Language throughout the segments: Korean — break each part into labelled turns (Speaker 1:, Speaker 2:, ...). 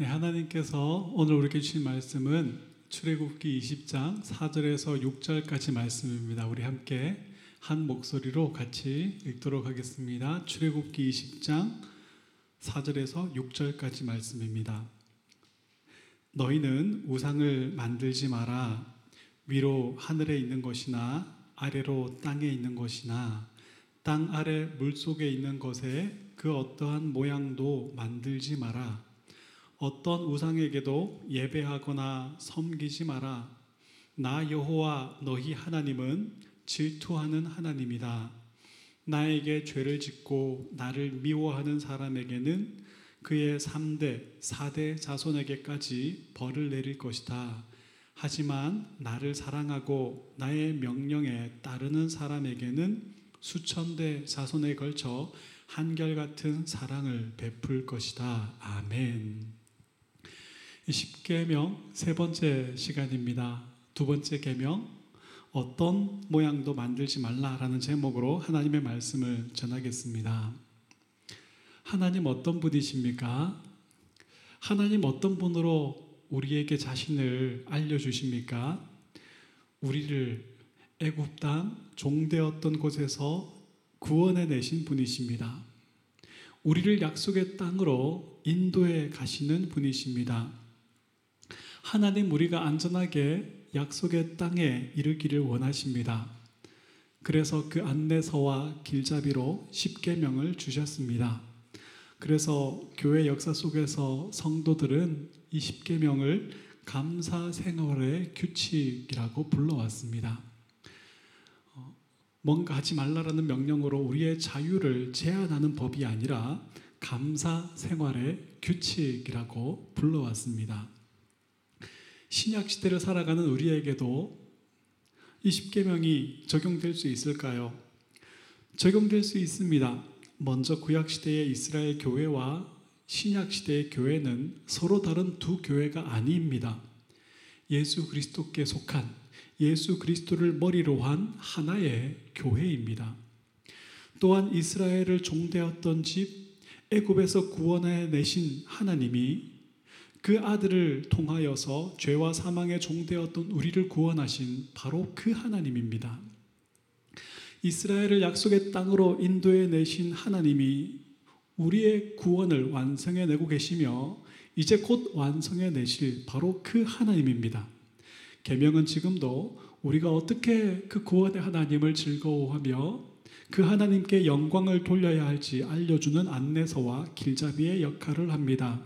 Speaker 1: 네, 하나님께서 오늘 우리에게 주신 말씀은 출애굽기 20장 4절에서 6절까지 말씀입니다. 우리 함께 한 목소리로 같이 읽도록 하겠습니다. 출애굽기 20장 4절에서 6절까지 말씀입니다. 너희는 우상을 만들지 마라. 위로 하늘에 있는 것이나 아래로 땅에 있는 것이나 땅 아래 물 속에 있는 것에 그 어떠한 모양도 만들지 마라. 어떤 우상에게도 예배하거나 섬기지 마라. 나 여호와 너희 하나님은 질투하는 하나님이다. 나에게 죄를 짓고 나를 미워하는 사람에게는 그의 3대, 4대 자손에게까지 벌을 내릴 것이다. 하지만 나를 사랑하고 나의 명령에 따르는 사람에게는 수천 대 자손에 걸쳐 한결같은 사랑을 베풀 것이다. 아멘. 10계명 세 번째 시간입니다. 두 번째 계명 어떤 모양도 만들지 말라라는 제목으로 하나님의 말씀을 전하겠습니다. 하나님 어떤 분이십니까? 하나님 어떤 분으로 우리에게 자신을 알려 주십니까? 우리를 애굽 땅 종되었던 곳에서 구원해 내신 분이십니다. 우리를 약속의 땅으로 인도해 가시는 분이십니다. 하나님 우리가 안전하게 약속의 땅에 이르기를 원하십니다. 그래서 그 안내서와 길잡이로 십계명을 주셨습니다. 그래서 교회 역사 속에서 성도들은 이 십계명을 감사 생활의 규칙이라고 불러왔습니다. 어, 뭔가 하지 말라라는 명령으로 우리의 자유를 제한하는 법이 아니라 감사 생활의 규칙이라고 불러왔습니다. 신약 시대를 살아가는 우리에게도 이 십계명이 적용될 수 있을까요? 적용될 수 있습니다. 먼저 구약 시대의 이스라엘 교회와 신약 시대의 교회는 서로 다른 두 교회가 아닙니다. 예수 그리스도께 속한 예수 그리스도를 머리로 한 하나의 교회입니다. 또한 이스라엘을 종되었던 집 애굽에서 구원해 내신 하나님이 그 아들을 통하여서 죄와 사망에 종되었던 우리를 구원하신 바로 그 하나님입니다. 이스라엘을 약속의 땅으로 인도해 내신 하나님이 우리의 구원을 완성해 내고 계시며 이제 곧 완성해 내실 바로 그 하나님입니다. 계명은 지금도 우리가 어떻게 그 구원의 하나님을 즐거워하며 그 하나님께 영광을 돌려야 할지 알려주는 안내서와 길잡이의 역할을 합니다.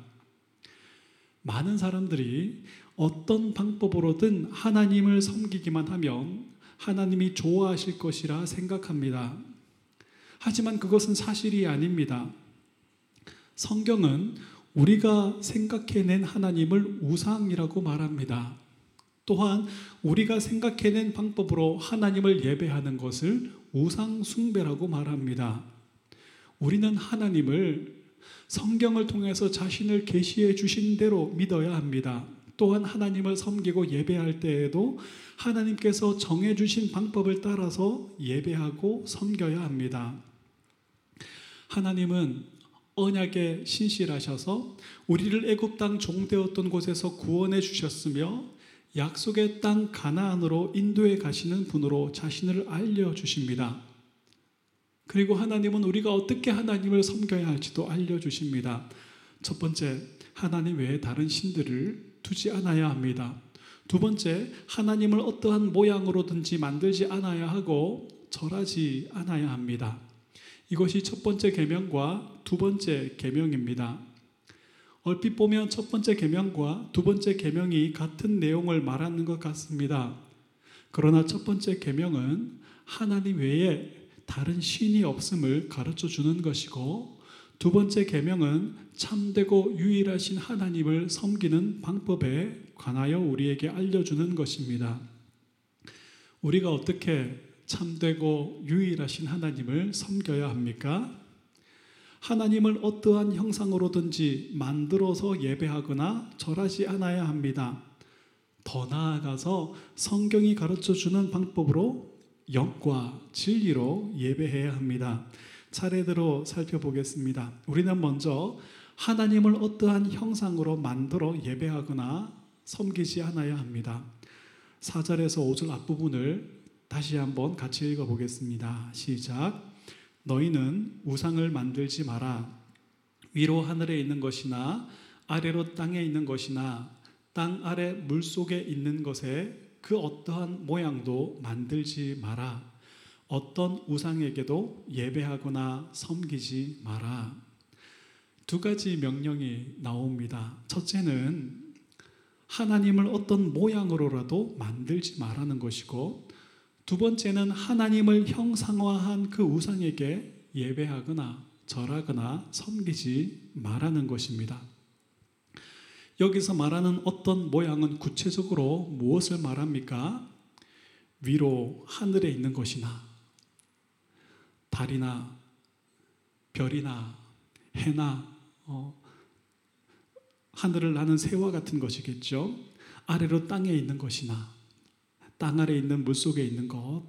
Speaker 1: 많은 사람들이 어떤 방법으로든 하나님을 섬기기만 하면 하나님이 좋아하실 것이라 생각합니다. 하지만 그것은 사실이 아닙니다. 성경은 우리가 생각해낸 하나님을 우상이라고 말합니다. 또한 우리가 생각해낸 방법으로 하나님을 예배하는 것을 우상숭배라고 말합니다. 우리는 하나님을 성경을 통해서 자신을 계시해 주신 대로 믿어야 합니다. 또한 하나님을 섬기고 예배할 때에도 하나님께서 정해 주신 방법을 따라서 예배하고 섬겨야 합니다. 하나님은 언약에 신실하셔서 우리를 애굽 땅 종되었던 곳에서 구원해 주셨으며 약속의 땅 가나안으로 인도해 가시는 분으로 자신을 알려 주십니다. 그리고 하나님은 우리가 어떻게 하나님을 섬겨야 할지도 알려주십니다. 첫 번째, 하나님 외에 다른 신들을 두지 않아야 합니다. 두 번째, 하나님을 어떠한 모양으로든지 만들지 않아야 하고 절하지 않아야 합니다. 이것이 첫 번째 계명과 두 번째 계명입니다. 얼핏 보면 첫 번째 계명과 두 번째 계명이 같은 내용을 말하는 것 같습니다. 그러나 첫 번째 계명은 하나님 외에 다른 신이 없음을 가르쳐 주는 것이고 두 번째 계명은 참되고 유일하신 하나님을 섬기는 방법에 관하여 우리에게 알려주는 것입니다. 우리가 어떻게 참되고 유일하신 하나님을 섬겨야 합니까? 하나님을 어떠한 형상으로든지 만들어서 예배하거나 절하지 않아야 합니다. 더 나아가서 성경이 가르쳐 주는 방법으로 영과 진리로 예배해야 합니다. 차례대로 살펴보겠습니다. 우리는 먼저 하나님을 어떠한 형상으로 만들어 예배하거나 섬기지 않아야 합니다. 4절에서 5절 앞부분을 다시 한번 같이 읽어 보겠습니다. 시작. 너희는 우상을 만들지 마라. 위로 하늘에 있는 것이나 아래로 땅에 있는 것이나 땅 아래 물 속에 있는 것에 그 어떠한 모양도 만들지 마라. 어떤 우상에게도 예배하거나 섬기지 마라. 두 가지 명령이 나옵니다. 첫째는 하나님을 어떤 모양으로라도 만들지 말라는 것이고 두 번째는 하나님을 형상화한 그 우상에게 예배하거나 절하거나 섬기지 말라는 것입니다. 여기서 말하는 어떤 모양은 구체적으로 무엇을 말합니까? 위로 하늘에 있는 것이나 달이나 별이나 해나 어, 하늘을 나는 새와 같은 것이겠죠. 아래로 땅에 있는 것이나 땅 아래 있는 물 속에 있는 것.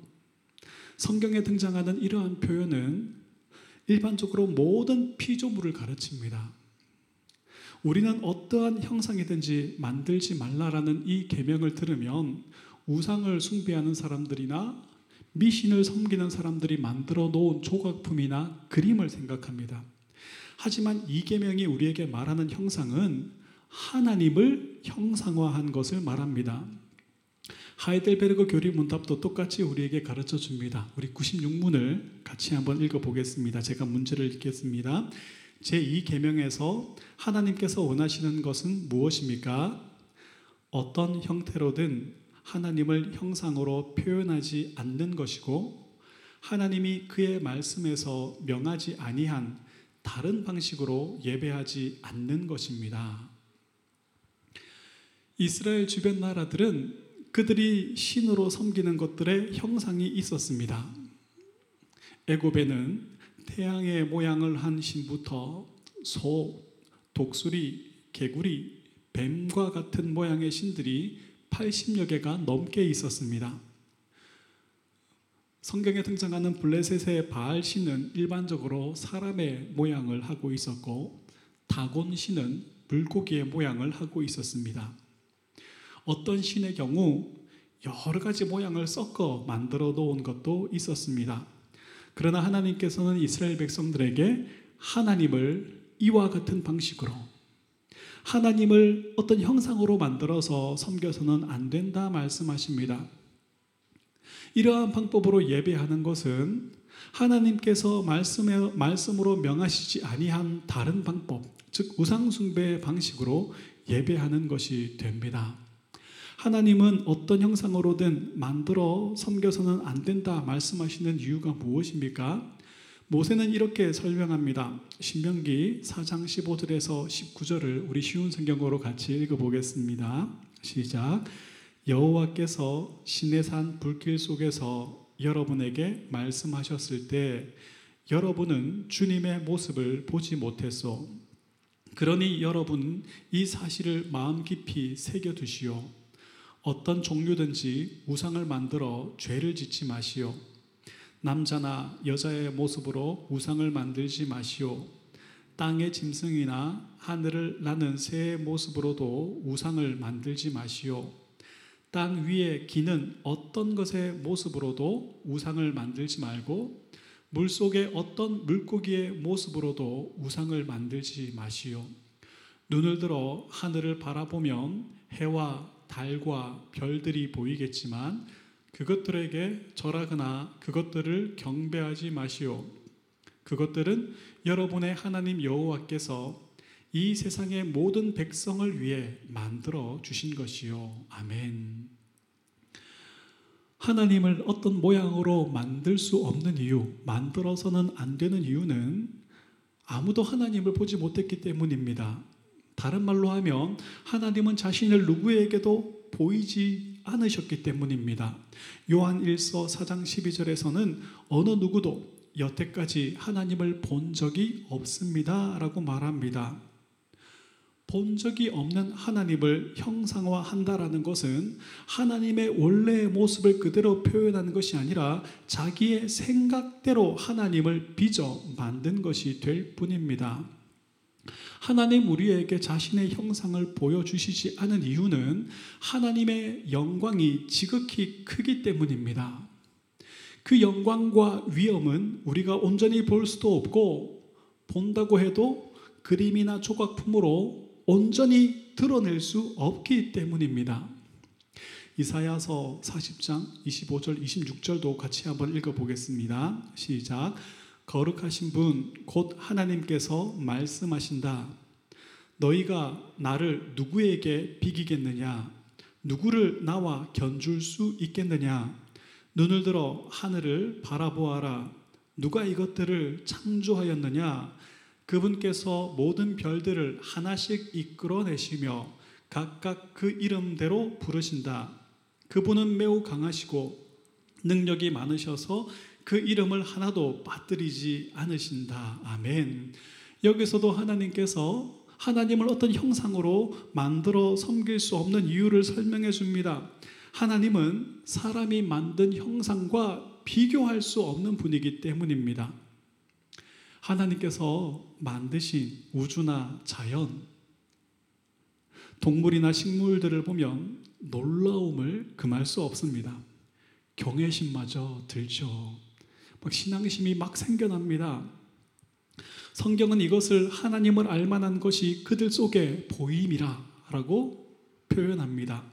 Speaker 1: 성경에 등장하는 이러한 표현은 일반적으로 모든 피조물을 가르칩니다. 우리는 어떠한 형상이든지 만들지 말라라는 이 계명을 들으면 우상을 숭배하는 사람들이나 미신을 섬기는 사람들이 만들어 놓은 조각품이나 그림을 생각합니다. 하지만 이 계명이 우리에게 말하는 형상은 하나님을 형상화한 것을 말합니다. 하이델베르그 교리 문답도 똑같이 우리에게 가르쳐 줍니다. 우리 96문을 같이 한번 읽어 보겠습니다. 제가 문제를 읽겠습니다. 제2 계명에서 하나님께서 원하시는 것은 무엇입니까? 어떤 형태로든 하나님을 형상으로 표현하지 않는 것이고 하나님이 그의 말씀에서 명하지 아니한 다른 방식으로 예배하지 않는 것입니다. 이스라엘 주변 나라들은 그들이 신으로 섬기는 것들의 형상이 있었습니다. 애굽에는 태양의 모양을 한 신부터 소, 독수리, 개구리, 뱀과 같은 모양의 신들이 80여 개가 넘게 있었습니다. 성경에 등장하는 블레셋의 바알 신은 일반적으로 사람의 모양을 하고 있었고 다곤 신은 물고기의 모양을 하고 있었습니다. 어떤 신의 경우 여러 가지 모양을 섞어 만들어 놓은 것도 있었습니다. 그러나 하나님께서는 이스라엘 백성들에게 하나님을 이와 같은 방식으로 하나님을 어떤 형상으로 만들어서 섬겨서는 안 된다 말씀하십니다. 이러한 방법으로 예배하는 것은 하나님께서 말씀에, 말씀으로 명하시지 아니한 다른 방법, 즉 우상숭배의 방식으로 예배하는 것이 됩니다. 하나님은 어떤 형상으로든 만들어 섬겨서는 안 된다 말씀하시는 이유가 무엇입니까? 모세는 이렇게 설명합니다. 신명기 4장 15절에서 19절을 우리 쉬운 성경으로 같이 읽어보겠습니다. 시작. 여호와께서 시내산 불길 속에서 여러분에게 말씀하셨을 때 여러분은 주님의 모습을 보지 못했소. 그러니 여러분 이 사실을 마음 깊이 새겨 두시오. 어떤 종류든지 우상을 만들어 죄를 짓지 마시오. 남자나 여자의 모습으로 우상을 만들지 마시오. 땅의 짐승이나 하늘을 나는 새의 모습으로도 우상을 만들지 마시오. 땅 위에 기는 어떤 것의 모습으로도 우상을 만들지 말고 물 속에 어떤 물고기의 모습으로도 우상을 만들지 마시오. 눈을 들어 하늘을 바라보면 해와 달과 별들이 보이겠지만 그것들에게 절하거나 그것들을 경배하지 마시오. 그것들은 여러분의 하나님 여호와께서 이 세상의 모든 백성을 위해 만들어 주신 것이요. 아멘. 하나님을 어떤 모양으로 만들 수 없는 이유, 만들어서는 안 되는 이유는 아무도 하나님을 보지 못했기 때문입니다. 다른 말로 하면 하나님은 자신을 누구에게도 보이지 않으셨기 때문입니다. 요한 1서 4장 12절에서는 어느 누구도 여태까지 하나님을 본 적이 없습니다. 라고 말합니다. 본 적이 없는 하나님을 형상화한다라는 것은 하나님의 원래의 모습을 그대로 표현하는 것이 아니라 자기의 생각대로 하나님을 빚어 만든 것이 될 뿐입니다. 하나님 우리에게 자신의 형상을 보여주시지 않은 이유는 하나님의 영광이 지극히 크기 때문입니다. 그 영광과 위엄은 우리가 온전히 볼 수도 없고 본다고 해도 그림이나 조각품으로 온전히 드러낼 수 없기 때문입니다. 이사야서 40장 25절 26절도 같이 한번 읽어 보겠습니다. 시작. 거룩하신 분 곧 하나님께서 말씀하신다. 너희가 나를 누구에게 비기겠느냐? 누구를 나와 견줄 수 있겠느냐? 눈을 들어 하늘을 바라보아라. 누가 이것들을 창조하였느냐? 그분께서 모든 별들을 하나씩 이끌어내시며 각각 그 이름대로 부르신다. 그분은 매우 강하시고 능력이 많으셔서 그 이름을 하나도 빠뜨리지 않으신다. 아멘. 여기서도 하나님께서 하나님을 어떤 형상으로 만들어 섬길 수 없는 이유를 설명해 줍니다. 하나님은 사람이 만든 형상과 비교할 수 없는 분이기 때문입니다. 하나님께서 만드신 우주나 자연, 동물이나 식물들을 보면 놀라움을 금할 수 없습니다. 경외심마저 들죠. 막 신앙심이 막 생겨납니다. 성경은 이것을 하나님을 알만한 것이 그들 속에 보임이라라고 표현합니다.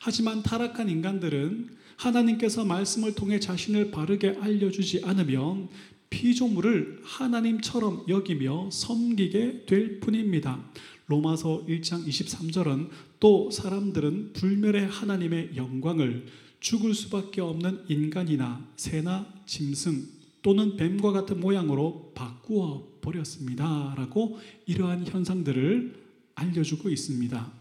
Speaker 1: 하지만 타락한 인간들은 하나님께서 말씀을 통해 자신을 바르게 알려주지 않으면 피조물을 하나님처럼 여기며 섬기게 될 뿐입니다. 로마서 1장 23절은 또 사람들은 불멸의 하나님의 영광을 죽을 수밖에 없는 인간이나 새나 짐승 또는 뱀과 같은 모양으로 바꾸어 버렸습니다. 라고 이러한 현상들을 알려주고 있습니다.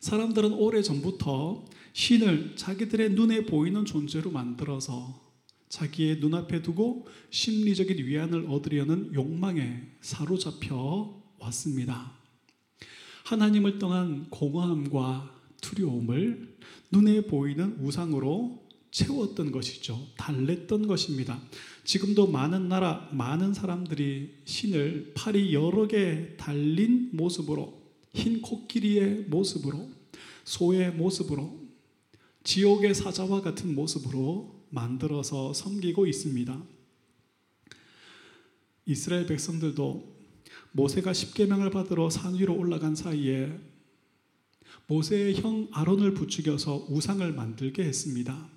Speaker 1: 사람들은 오래 전부터 신을 자기들의 눈에 보이는 존재로 만들어서 자기의 눈앞에 두고 심리적인 위안을 얻으려는 욕망에 사로잡혀 왔습니다. 하나님을 떠난 공허함과 두려움을 눈에 보이는 우상으로 채웠던 것이죠. 달랬던 것입니다. 지금도 많은 나라, 많은 사람들이 신을 팔이 여러 개 달린 모습으로, 흰 코끼리의 모습으로, 소의 모습으로, 지옥의 사자와 같은 모습으로 만들어서 섬기고 있습니다. 이스라엘 백성들도 모세가 십계명을 받으러 산 위로 올라간 사이에 모세의 형 아론을 부추겨서 우상을 만들게 했습니다.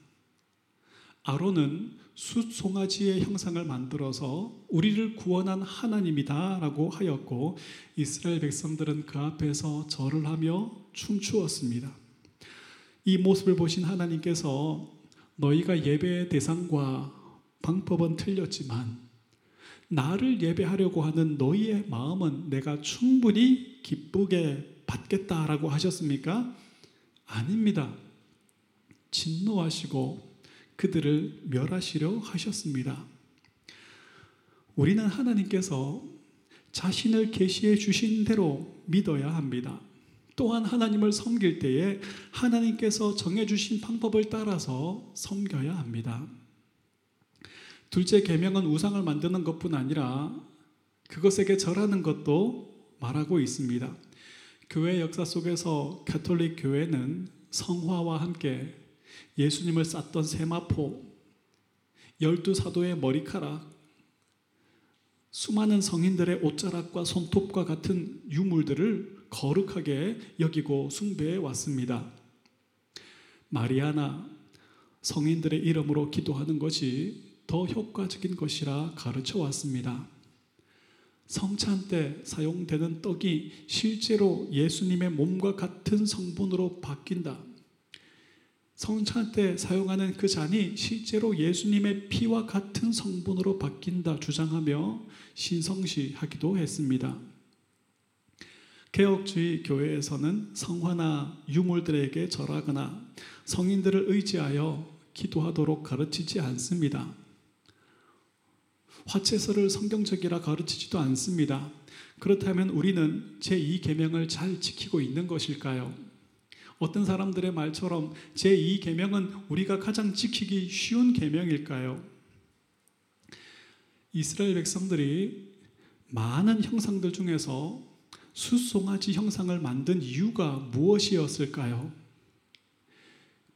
Speaker 1: 아론은 숫 송아지의 형상을 만들어서 우리를 구원한 하나님이다라고 하였고 이스라엘 백성들은 그 앞에서 절을 하며 춤추었습니다. 이 모습을 보신 하나님께서 너희가 예배의 대상과 방법은 틀렸지만 나를 예배하려고 하는 너희의 마음은 내가 충분히 기쁘게 받겠다라고 하셨습니까? 아닙니다. 진노하시고 그들을 멸하시려 하셨습니다. 우리는 하나님께서 자신을 계시해 주신 대로 믿어야 합니다. 또한 하나님을 섬길 때에 하나님께서 정해 주신 방법을 따라서 섬겨야 합니다. 둘째 계명은 우상을 만드는 것뿐 아니라 그것에게 절하는 것도 말하고 있습니다. 교회 역사 속에서 가톨릭 교회는 성화와 함께 예수님을 쌌던 세마포, 열두 사도의 머리카락, 수많은 성인들의 옷자락과 손톱과 같은 유물들을 거룩하게 여기고 숭배해 왔습니다. 마리아나 성인들의 이름으로 기도하는 것이 더 효과적인 것이라 가르쳐 왔습니다. 성찬 때 사용되는 떡이 실제로 예수님의 몸과 같은 성분으로 바뀐다. 성찬 때 사용하는 그 잔이 실제로 예수님의 피와 같은 성분으로 바뀐다 주장하며 신성시하기도 했습니다. 개혁주의 교회에서는 성화나 유물들에게 절하거나 성인들을 의지하여 기도하도록 가르치지 않습니다. 화채설을 성경적이라 가르치지도 않습니다. 그렇다면 우리는 제2계명을 잘 지키고 있는 것일까요? 어떤 사람들의 말처럼 제2계명은 우리가 가장 지키기 쉬운 계명일까요? 이스라엘 백성들이 많은 형상들 중에서 숫송아지 형상을 만든 이유가 무엇이었을까요?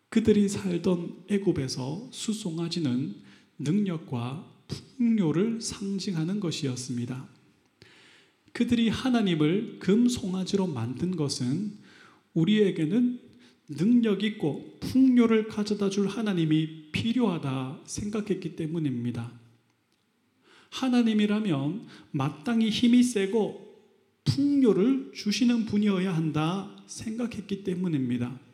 Speaker 1: 그들이 살던 애굽에서 숫송아지는 능력과 풍요를 상징하는 것이었습니다. 그들이 하나님을 금 송아지로 만든 것은 우리에게는 능력 있고 풍요를 가져다 줄 하나님이 필요하다 생각했기 때문입니다. 하나님이라면 마땅히 힘이 세고 풍요를 주시는 분이어야 한다 생각했기 때문입니다.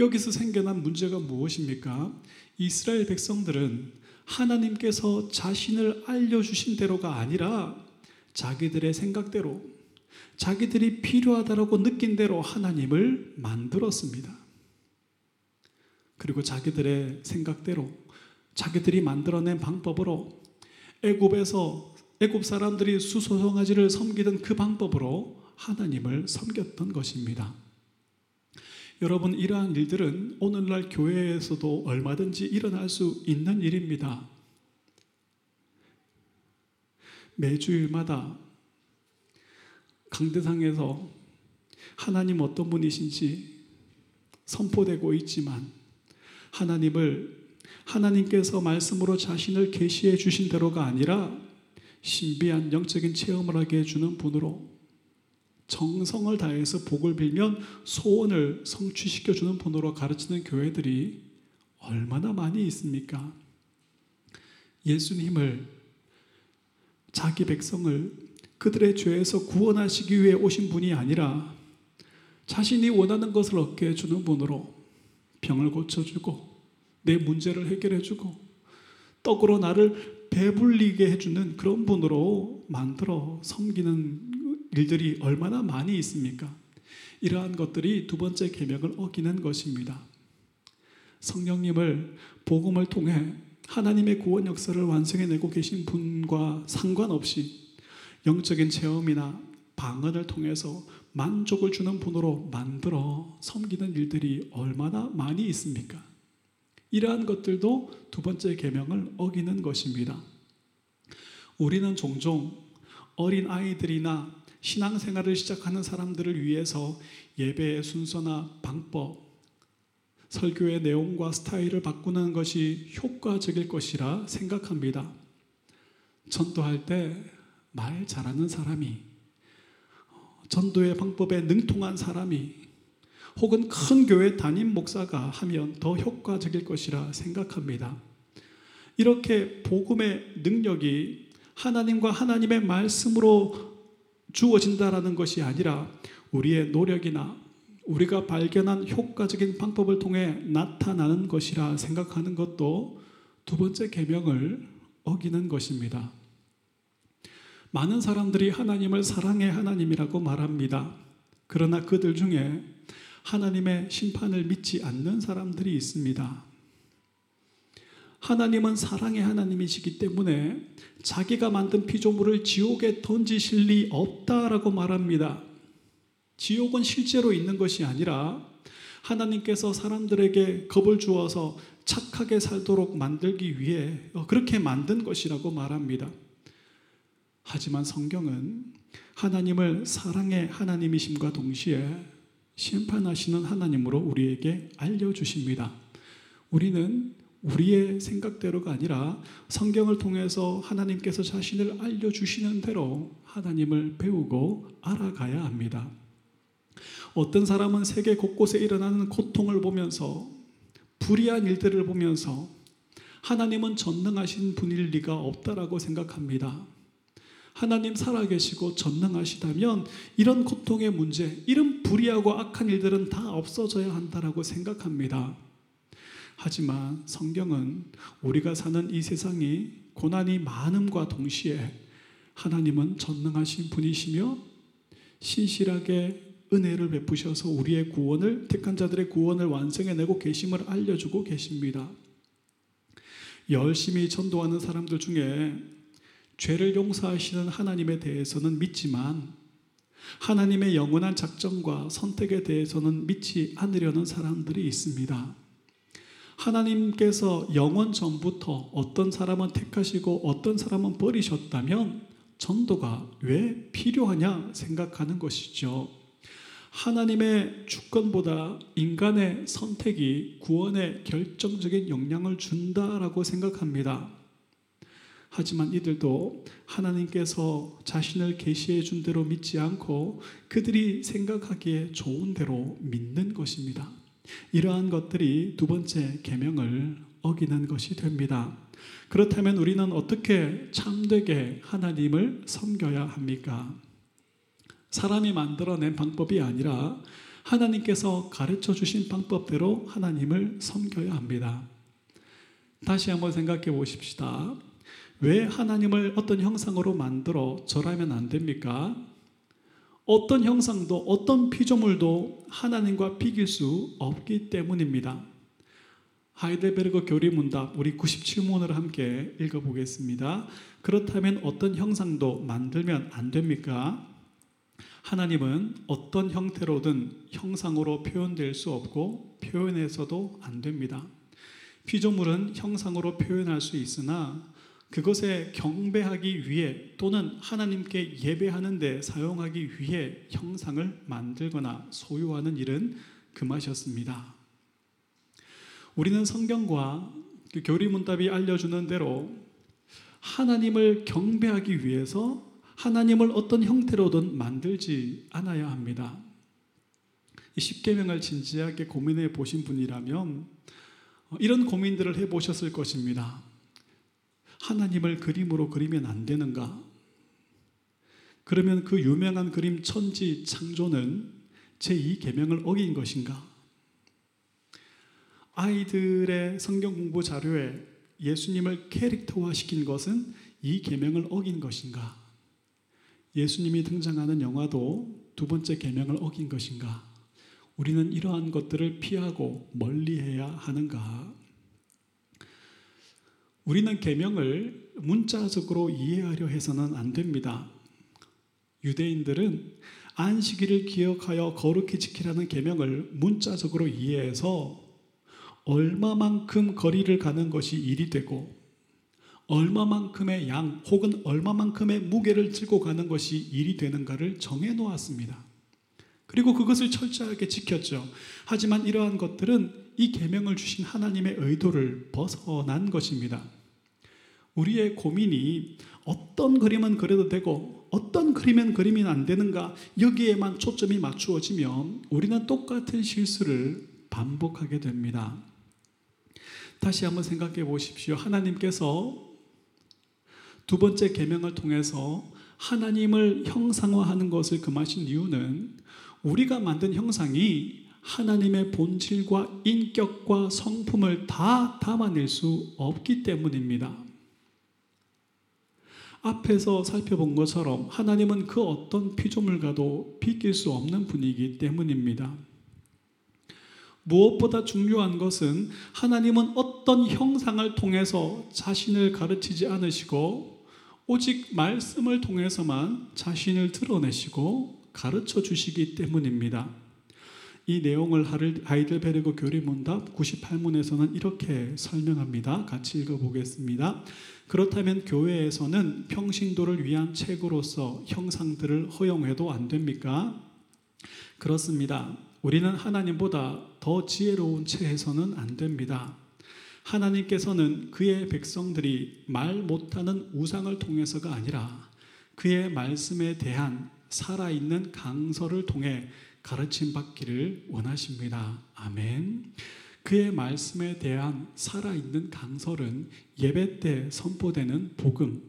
Speaker 1: 여기서 생겨난 문제가 무엇입니까? 이스라엘 백성들은 하나님께서 자신을 알려주신 대로가 아니라 자기들의 생각대로 자기들이 필요하다고 느낀 대로 하나님을 만들었습니다. 그리고 자기들의 생각대로 자기들이 만들어낸 방법으로 애굽에서 애굽 사람들이 수소송아지를 섬기던 그 방법으로 하나님을 섬겼던 것입니다. 여러분 이러한 일들은 오늘날 교회에서도 얼마든지 일어날 수 있는 일입니다. 매주일마다 강대상에서 하나님 어떤 분이신지 선포되고 있지만 하나님을 하나님께서 말씀으로 자신을 계시해 주신 대로가 아니라 신비한 영적인 체험을 하게 해주는 분으로 정성을 다해서 복을 빌면 소원을 성취시켜 주는 분으로 가르치는 교회들이 얼마나 많이 있습니까? 예수님을 자기 백성을 그들의 죄에서 구원하시기 위해 오신 분이 아니라 자신이 원하는 것을 얻게 해주는 분으로 병을 고쳐주고 내 문제를 해결해주고 떡으로 나를 배불리게 해주는 그런 분으로 만들어 섬기는 일들이 얼마나 많이 있습니까? 이러한 것들이 두 번째 계명을 어기는 것입니다. 성령님을 복음을 통해 하나님의 구원 역사를 완성해내고 계신 분과 상관없이 영적인 체험이나 방언을 통해서 만족을 주는 분으로 만들어 섬기는 일들이 얼마나 많이 있습니까? 이러한 것들도 두 번째 계명을 어기는 것입니다. 우리는 종종 어린 아이들이나 신앙생활을 시작하는 사람들을 위해서 예배의 순서나 방법, 설교의 내용과 스타일을 바꾸는 것이 효과적일 것이라 생각합니다. 전도할 때 말 잘하는 사람이, 전도의 방법에 능통한 사람이, 혹은 큰 교회 담임 목사가 하면 더 효과적일 것이라 생각합니다. 이렇게 복음의 능력이 하나님과 하나님의 말씀으로 주어진다라는 것이 아니라 우리의 노력이나 우리가 발견한 효과적인 방법을 통해 나타나는 것이라 생각하는 것도 두 번째 계명을 어기는 것입니다. 많은 사람들이 하나님을 사랑의 하나님이라고 말합니다. 그러나 그들 중에 하나님의 심판을 믿지 않는 사람들이 있습니다. 하나님은 사랑의 하나님이시기 때문에 자기가 만든 피조물을 지옥에 던지실 리 없다라고 말합니다. 지옥은 실제로 있는 것이 아니라 하나님께서 사람들에게 겁을 주어서 착하게 살도록 만들기 위해 그렇게 만든 것이라고 말합니다. 하지만 성경은 하나님을 사랑의 하나님이심과 동시에 심판하시는 하나님으로 우리에게 알려주십니다. 우리는 우리의 생각대로가 아니라 성경을 통해서 하나님께서 자신을 알려주시는 대로 하나님을 배우고 알아가야 합니다. 어떤 사람은 세계 곳곳에 일어나는 고통을 보면서 불의한 일들을 보면서 하나님은 전능하신 분일 리가 없다라고 생각합니다. 하나님 살아계시고 전능하시다면 이런 고통의 문제, 이런 불의하고 악한 일들은 다 없어져야 한다라고 생각합니다. 하지만 성경은 우리가 사는 이 세상이 고난이 많음과 동시에 하나님은 전능하신 분이시며 신실하게 은혜를 베푸셔서 우리의 구원을 택한 자들의 구원을 완성해내고 계심을 알려주고 계십니다. 열심히 전도하는 사람들 중에 죄를 용서하시는 하나님에 대해서는 믿지만 하나님의 영원한 작정과 선택에 대해서는 믿지 않으려는 사람들이 있습니다. 하나님께서 영원 전부터 어떤 사람은 택하시고 어떤 사람은 버리셨다면 전도가 왜 필요하냐 생각하는 것이죠. 하나님의 주권보다 인간의 선택이 구원에 결정적인 영향을 준다라고 생각합니다. 하지만 이들도 하나님께서 자신을 계시해 준 대로 믿지 않고 그들이 생각하기에 좋은 대로 믿는 것입니다. 이러한 것들이 두 번째 계명을 어기는 것이 됩니다. 그렇다면 우리는 어떻게 참되게 하나님을 섬겨야 합니까? 사람이 만들어낸 방법이 아니라 하나님께서 가르쳐 주신 방법대로 하나님을 섬겨야 합니다. 다시 한번 생각해 보십시다. 왜 하나님을 어떤 형상으로 만들어 절하면 안 됩니까? 어떤 형상도 어떤 피조물도 하나님과 비길 수 없기 때문입니다. 하이델베르그 교리 문답 우리 97문을 함께 읽어보겠습니다. 그렇다면 어떤 형상도 만들면 안 됩니까? 하나님은 어떤 형태로든 형상으로 표현될 수 없고 표현해서도 안 됩니다. 피조물은 형상으로 표현할 수 있으나 그것에 경배하기 위해 또는 하나님께 예배하는 데 사용하기 위해 형상을 만들거나 소유하는 일은 금하셨습니다. 우리는 성경과 그 교리문답이 알려주는 대로 하나님을 경배하기 위해서 하나님을 어떤 형태로든 만들지 않아야 합니다. 이 십계명을 진지하게 고민해 보신 분이라면 이런 고민들을 해 보셨을 것입니다. 하나님을 그림으로 그리면 안 되는가? 그러면 그 유명한 그림 천지 창조는 제2 계명을 어긴 것인가? 아이들의 성경 공부 자료에 예수님을 캐릭터화 시킨 것은 이 계명을 어긴 것인가? 예수님이 등장하는 영화도 두 번째 계명을 어긴 것인가? 우리는 이러한 것들을 피하고 멀리해야 하는가? 우리는 계명을 문자적으로 이해하려 해서는 안 됩니다. 유대인들은 안식일을 기억하여 거룩히 지키라는 계명을 문자적으로 이해해서 얼마만큼 거리를 가는 것이 일이 되고 얼마만큼의 양 혹은 얼마만큼의 무게를 들고 가는 것이 일이 되는가를 정해 놓았습니다. 그리고 그것을 철저하게 지켰죠. 하지만 이러한 것들은 이 계명을 주신 하나님의 의도를 벗어난 것입니다. 우리의 고민이 어떤 그림은 그려도 되고 어떤 그림은 그림이 안 되는가 여기에만 초점이 맞추어지면 우리는 똑같은 실수를 반복하게 됩니다. 다시 한번 생각해 보십시오. 하나님께서 두 번째 계명을 통해서 하나님을 형상화하는 것을 금하신 이유는 우리가 만든 형상이 하나님의 본질과 인격과 성품을 다 담아낼 수 없기 때문입니다. 앞에서 살펴본 것처럼 하나님은 그 어떤 피조물과도 비길 수 없는 분이기 때문입니다. 무엇보다 중요한 것은 하나님은 어떤 형상을 통해서 자신을 가르치지 않으시고 오직 말씀을 통해서만 자신을 드러내시고 가르쳐 주시기 때문입니다. 이 내용을 하이델베르그 교리문답 98문에서는 이렇게 설명합니다. 같이 읽어보겠습니다. 그렇다면 교회에서는 평신도를 위한 책으로서 형상들을 허용해도 안 됩니까? 그렇습니다. 우리는 하나님보다 더 지혜로운 채해서는 안 됩니다. 하나님께서는 그의 백성들이 말 못하는 우상을 통해서가 아니라 그의 말씀에 대한 살아있는 강서를 통해 가르침 받기를 원하십니다. 아멘. 그의 말씀에 대한 살아있는 강설은 예배 때 선포되는 복음,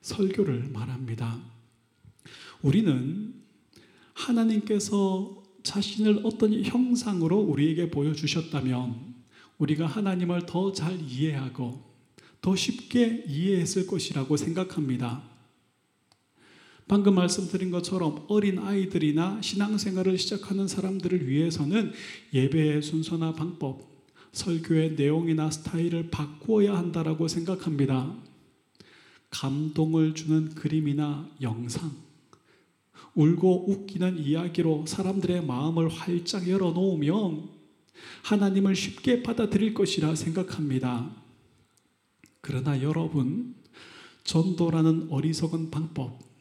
Speaker 1: 설교를 말합니다. 우리는 하나님께서 자신을 어떤 형상으로 우리에게 보여주셨다면 우리가 하나님을 더 잘 이해하고 더 쉽게 이해했을 것이라고 생각합니다. 방금 말씀드린 것처럼 어린 아이들이나 신앙생활을 시작하는 사람들을 위해서는 예배의 순서나 방법, 설교의 내용이나 스타일을 바꾸어야 한다라고 생각합니다. 감동을 주는 그림이나 영상, 울고 웃기는 이야기로 사람들의 마음을 활짝 열어놓으면 하나님을 쉽게 받아들일 것이라 생각합니다. 그러나 여러분, 전도라는 어리석은 방법,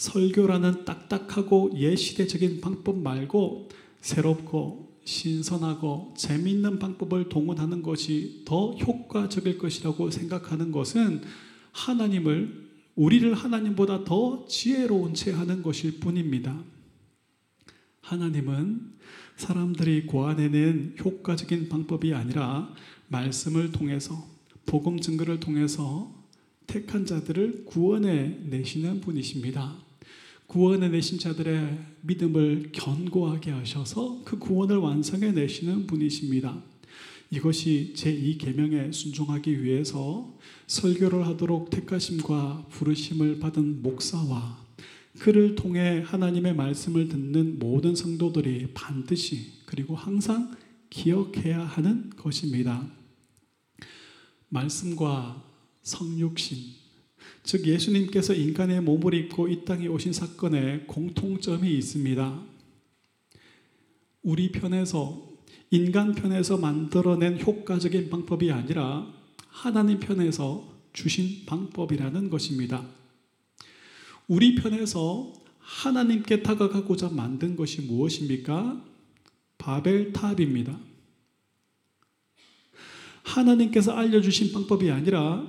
Speaker 1: 설교라는 딱딱하고 예시대적인 방법 말고 새롭고 신선하고 재미있는 방법을 동원하는 것이 더 효과적일 것이라고 생각하는 것은 하나님을 우리를 하나님보다 더 지혜로운 채 하는 것일 뿐입니다. 하나님은 사람들이 고안해낸 효과적인 방법이 아니라 말씀을 통해서 복음 증거를 통해서 택한 자들을 구원해 내시는 분이십니다. 구원해 내신 자들의 믿음을 견고하게 하셔서 그 구원을 완성해 내시는 분이십니다. 이것이 제2 계명에 순종하기 위해서 설교를 하도록 택하심과 부르심을 받은 목사와 그를 통해 하나님의 말씀을 듣는 모든 성도들이 반드시 그리고 항상 기억해야 하는 것입니다. 말씀과 성육신, 즉 예수님께서 인간의 몸을 입고 이 땅에 오신 사건에 공통점이 있습니다. 우리 편에서 인간 편에서 만들어낸 효과적인 방법이 아니라 하나님 편에서 주신 방법이라는 것입니다. 우리 편에서 하나님께 다가가고자 만든 것이 무엇입니까? 바벨탑입니다. 하나님께서 알려주신 방법이 아니라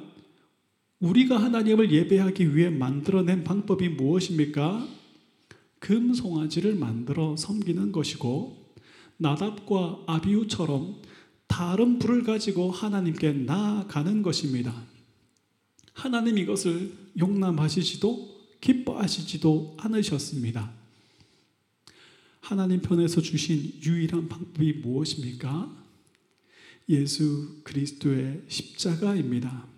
Speaker 1: 우리가 하나님을 예배하기 위해 만들어낸 방법이 무엇입니까? 금송아지를 만들어 섬기는 것이고 나답과 아비우처럼 다른 불을 가지고 하나님께 나아가는 것입니다. 하나님 이것을 용납하시지도 기뻐하시지도 않으셨습니다. 하나님 편에서 주신 유일한 방법이 무엇입니까? 예수 그리스도의 십자가입니다.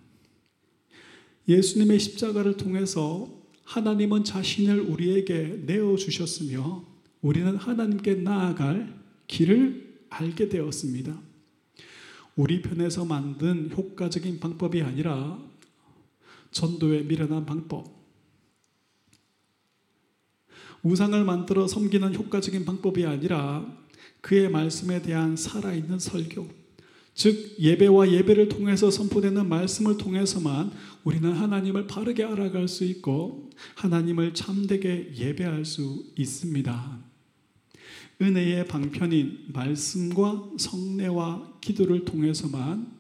Speaker 1: 예수님의 십자가를 통해서 하나님은 자신을 우리에게 내어 주셨으며 우리는 하나님께 나아갈 길을 알게 되었습니다. 우리 편에서 만든 효과적인 방법이 아니라 전도에 미련한 방법, 우상을 만들어 섬기는 효과적인 방법이 아니라 그의 말씀에 대한 살아있는 설교, 즉 예배와 예배를 통해서 선포되는 말씀을 통해서만 우리는 하나님을 바르게 알아갈 수 있고 하나님을 참되게 예배할 수 있습니다. 은혜의 방편인 말씀과 성례와 기도를 통해서만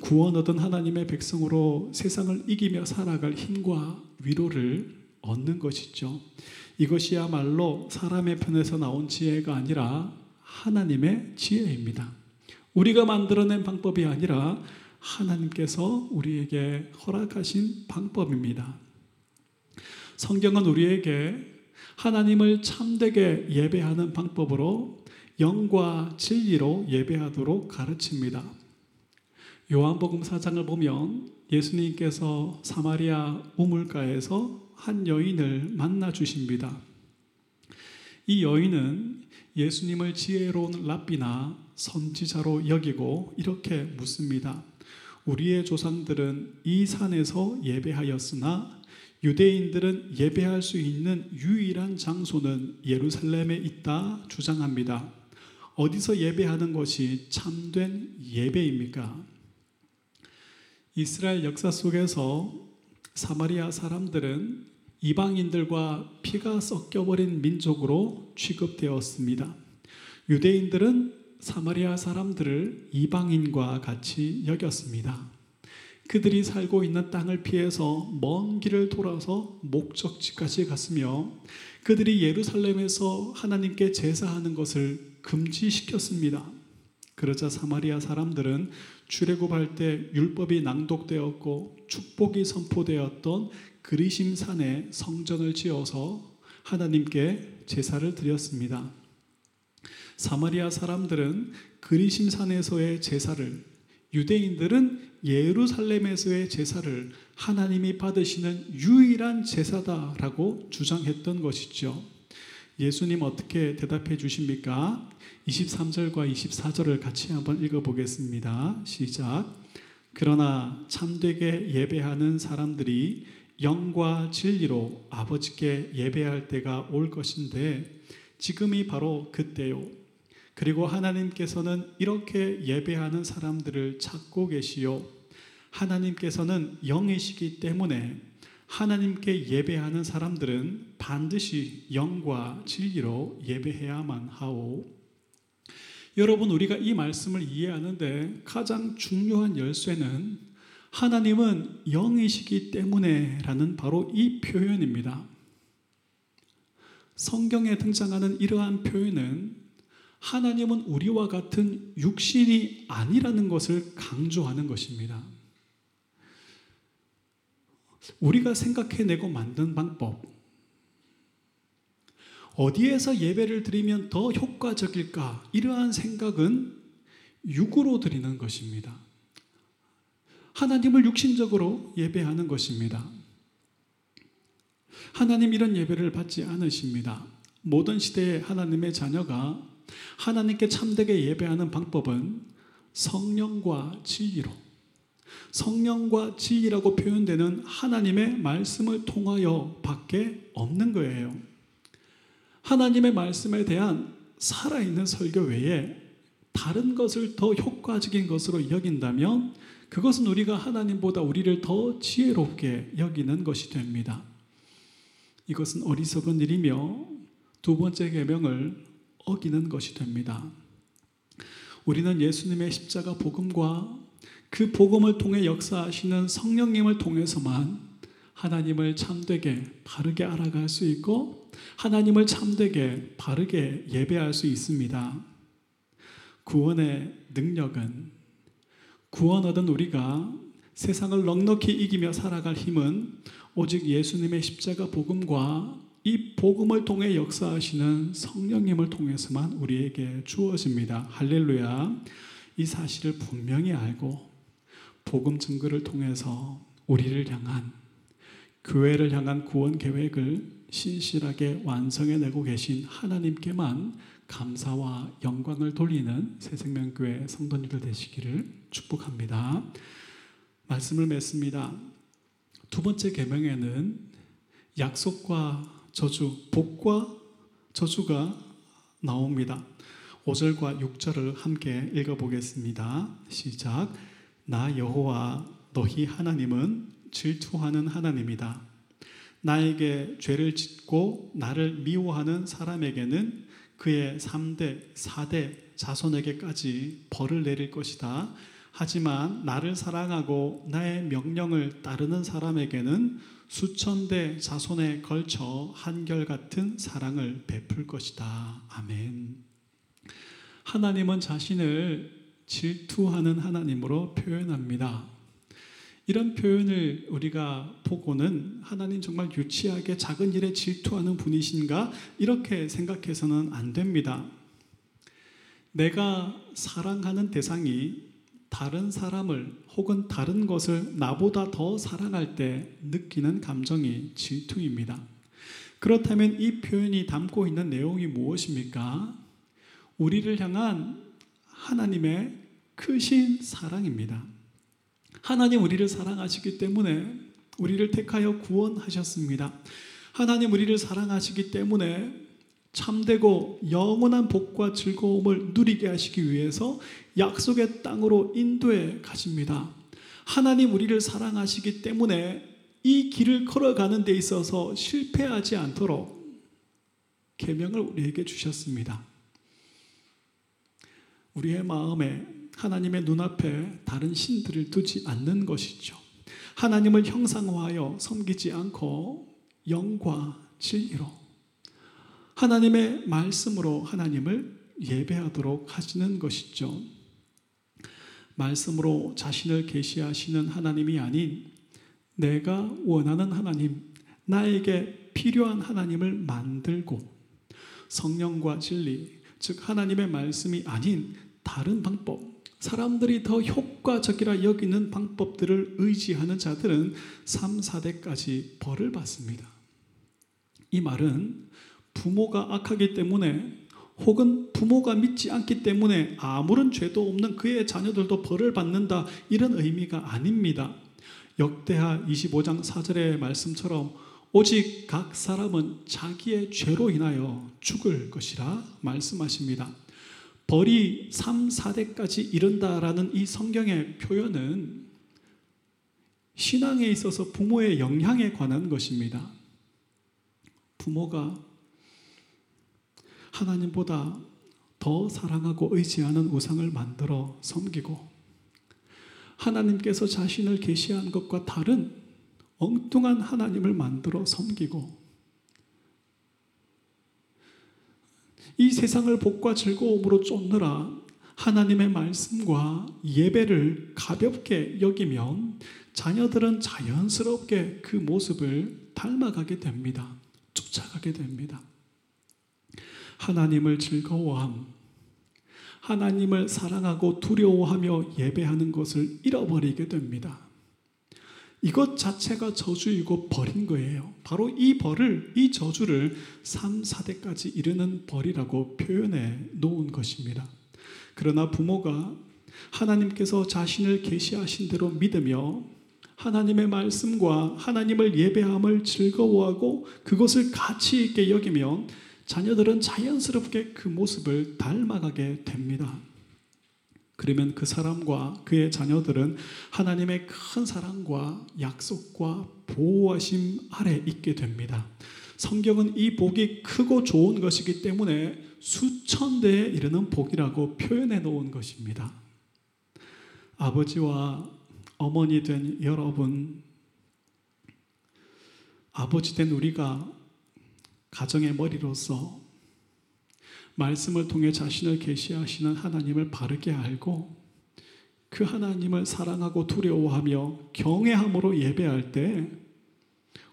Speaker 1: 구원 얻은 하나님의 백성으로 세상을 이기며 살아갈 힘과 위로를 얻는 것이죠. 이것이야말로 사람의 편에서 나온 지혜가 아니라 하나님의 지혜입니다. 우리가 만들어낸 방법이 아니라 하나님께서 우리에게 허락하신 방법입니다. 성경은 우리에게 하나님을 참되게 예배하는 방법으로 영과 진리로 예배하도록 가르칩니다. 요한복음 4장을 보면 예수님께서 사마리아 우물가에서 한 여인을 만나 주십니다. 이 여인은 예수님을 지혜로운 랍비나 선지자로 여기고 이렇게 묻습니다. 우리의 조상들은 이 산에서 예배하였으나 유대인들은 예배할 수 있는 유일한 장소는 예루살렘에 있다 주장합니다. 어디서 예배하는 것이 참된 예배입니까? 이스라엘 역사 속에서 사마리아 사람들은 이방인들과 피가 섞여버린 민족으로 취급되었습니다. 유대인들은 사마리아 사람들을 이방인과 같이 여겼습니다. 그들이 살고 있는 땅을 피해서 먼 길을 돌아서 목적지까지 갔으며 그들이 예루살렘에서 하나님께 제사하는 것을 금지시켰습니다. 그러자 사마리아 사람들은 출애굽할 때 율법이 낭독되었고 축복이 선포되었던 그리심 산에 성전을 지어서 하나님께 제사를 드렸습니다. 사마리아 사람들은 그리심 산에서의 제사를 유대인들은 예루살렘에서의 제사를 하나님이 받으시는 유일한 제사다라고 주장했던 것이죠. 예수님 어떻게 대답해 주십니까? 23절과 24절을 같이 한번 읽어 보겠습니다. 시작. 그러나 참되게 예배하는 사람들이 영과 진리로 아버지께 예배할 때가 올 것인데 지금이 바로 그때요. 그리고 하나님께서는 이렇게 예배하는 사람들을 찾고 계시요. 하나님께서는 영이시기 때문에 하나님께 예배하는 사람들은 반드시 영과 진리로 예배해야만 하오. 여러분, 우리가 이 말씀을 이해하는데 가장 중요한 열쇠는 하나님은 영이시기 때문에 라는 바로 이 표현입니다. 성경에 등장하는 이러한 표현은 하나님은 우리와 같은 육신이 아니라는 것을 강조하는 것입니다. 우리가 생각해내고 만든 방법, 어디에서 예배를 드리면 더 효과적일까? 이러한 생각은 육으로 드리는 것입니다. 하나님을 육신적으로 예배하는 것입니다. 하나님 이런 예배를 받지 않으십니다. 모든 시대의 하나님의 자녀가 하나님께 참되게 예배하는 방법은 성령과 진리로 성령과 진리라고 표현되는 하나님의 말씀을 통하여 밖에 없는 거예요. 하나님의 말씀에 대한 살아있는 설교 외에 다른 것을 더 효과적인 것으로 여긴다면 그것은 우리가 하나님보다 우리를 더 지혜롭게 여기는 것이 됩니다. 이것은 어리석은 일이며 두 번째 계명을 어기는 것이 됩니다. 우리는 예수님의 십자가 복음과 그 복음을 통해 역사하시는 성령님을 통해서만 하나님을 참되게 바르게 알아갈 수 있고 하나님을 참되게 바르게 예배할 수 있습니다. 구원의 능력은 구원 얻은 우리가 세상을 넉넉히 이기며 살아갈 힘은 오직 예수님의 십자가 복음과 이 복음을 통해 역사하시는 성령님을 통해서만 우리에게 주어집니다. 할렐루야. 이 사실을 분명히 알고 복음 증거를 통해서 우리를 향한 교회를 향한 구원 계획을 신실하게 완성해내고 계신 하나님께만 감사와 영광을 돌리는 새생명교회 성도님들 되시기를 축복합니다. 말씀을 맺습니다. 두 번째 계명에는 약속과 저주, 복과 저주가 나옵니다. 5절과 6절을 함께 읽어보겠습니다. 시작. 나 여호와 너희 하나님은 질투하는 하나님이다. 나에게 죄를 짓고 나를 미워하는 사람에게는 그의 3대, 4대 자손에게까지 벌을 내릴 것이다. 하지만 나를 사랑하고 나의 명령을 따르는 사람에게는 수천 대 자손에 걸쳐 한결같은 사랑을 베풀 것이다. 아멘. 하나님은 자신을 질투하는 하나님으로 표현합니다. 이런 표현을 우리가 보고는 하나님 정말 유치하게 작은 일에 질투하는 분이신가 이렇게 생각해서는 안 됩니다. 내가 사랑하는 대상이 다른 사람을 혹은 다른 것을 나보다 더 사랑할 때 느끼는 감정이 질투입니다. 그렇다면 이 표현이 담고 있는 내용이 무엇입니까? 우리를 향한 하나님의 크신 사랑입니다. 하나님 우리를 사랑하시기 때문에 우리를 택하여 구원하셨습니다. 하나님 우리를 사랑하시기 때문에 참되고 영원한 복과 즐거움을 누리게 하시기 위해서 약속의 땅으로 인도해 가십니다. 하나님 우리를 사랑하시기 때문에 이 길을 걸어가는 데 있어서 실패하지 않도록 계명을 우리에게 주셨습니다. 우리의 마음에 하나님의 눈앞에 다른 신들을 두지 않는 것이죠. 하나님을 형상화하여 섬기지 않고 영과 진리로 하나님의 말씀으로 하나님을 예배하도록 하시는 것이죠. 말씀으로 자신을 계시하시는 하나님이 아닌 내가 원하는 하나님, 나에게 필요한 하나님을 만들고 성령과 진리, 즉 하나님의 말씀이 아닌 다른 방법, 사람들이 더 효과적이라 여기는 방법들을 의지하는 자들은 3, 4대까지 벌을 받습니다. 이 말은 부모가 악하기 때문에 혹은 부모가 믿지 않기 때문에 아무런 죄도 없는 그의 자녀들도 벌을 받는다 이런 의미가 아닙니다. 역대하 25장 4절의 말씀처럼 오직 각 사람은 자기의 죄로 인하여 죽을 것이라 말씀하십니다. 벌이 3, 4대까지 이른다라는 이 성경의 표현은 신앙에 있어서 부모의 영향에 관한 것입니다. 부모가 하나님보다 더 사랑하고 의지하는 우상을 만들어 섬기고 하나님께서 자신을 계시한 것과 다른 엉뚱한 하나님을 만들어 섬기고 이 세상을 복과 즐거움으로 쫓느라 하나님의 말씀과 예배를 가볍게 여기면 자녀들은 자연스럽게 그 모습을 닮아가게 됩니다. 쫓아가게 됩니다. 하나님을 즐거워함, 하나님을 사랑하고 두려워하며 예배하는 것을 잃어버리게 됩니다. 이것 자체가 저주이고 벌인 거예요. 바로 이 벌을, 이 저주를 3, 4대까지 이르는 벌이라고 표현해 놓은 것입니다. 그러나 부모가 하나님께서 자신을 계시하신 대로 믿으며 하나님의 말씀과 하나님을 예배함을 즐거워하고 그것을 가치 있게 여기면 자녀들은 자연스럽게 그 모습을 닮아가게 됩니다. 그러면 그 사람과 그의 자녀들은 하나님의 큰 사랑과 약속과 보호하심 아래 있게 됩니다. 성경은 이 복이 크고 좋은 것이기 때문에 수천 대에 이르는 복이라고 표현해 놓은 것입니다. 아버지와 어머니 된 여러분, 아버지 된 우리가 가정의 머리로서 말씀을 통해 자신을 계시하시는 하나님을 바르게 알고 그 하나님을 사랑하고 두려워하며 경외함으로 예배할 때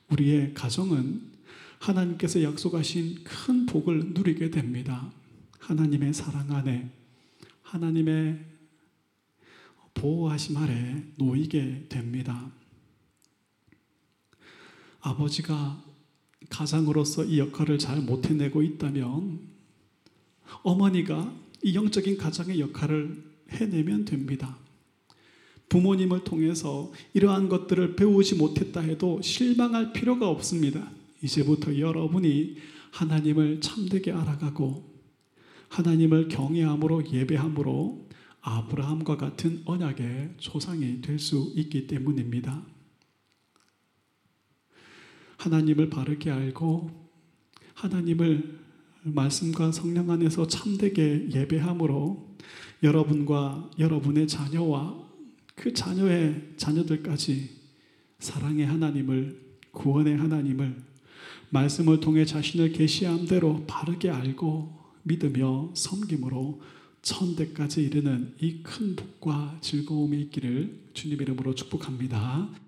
Speaker 1: 우리의 가정은 하나님께서 약속하신 큰 복을 누리게 됩니다. 하나님의 사랑 안에 하나님의 보호하심 아래 놓이게 됩니다. 아버지가 가장으로서 이 역할을 잘 못해내고 있다면 어머니가 이 영적인 가장의 역할을 해내면 됩니다. 부모님을 통해서 이러한 것들을 배우지 못했다 해도 실망할 필요가 없습니다. 이제부터 여러분이 하나님을 참되게 알아가고 하나님을 경외함으로 예배함으로 아브라함과 같은 언약의 조상이 될 수 있기 때문입니다. 하나님을 바르게 알고 하나님을 말씀과 성령 안에서 참되게 예배함으로 여러분과 여러분의 자녀와 그 자녀의 자녀들까지 사랑의 하나님을 구원의 하나님을 말씀을 통해 자신을 계시한 대로 바르게 알고 믿으며 섬김으로 천대까지 이르는 이 큰 복과 즐거움이 있기를 주님 이름으로 축복합니다.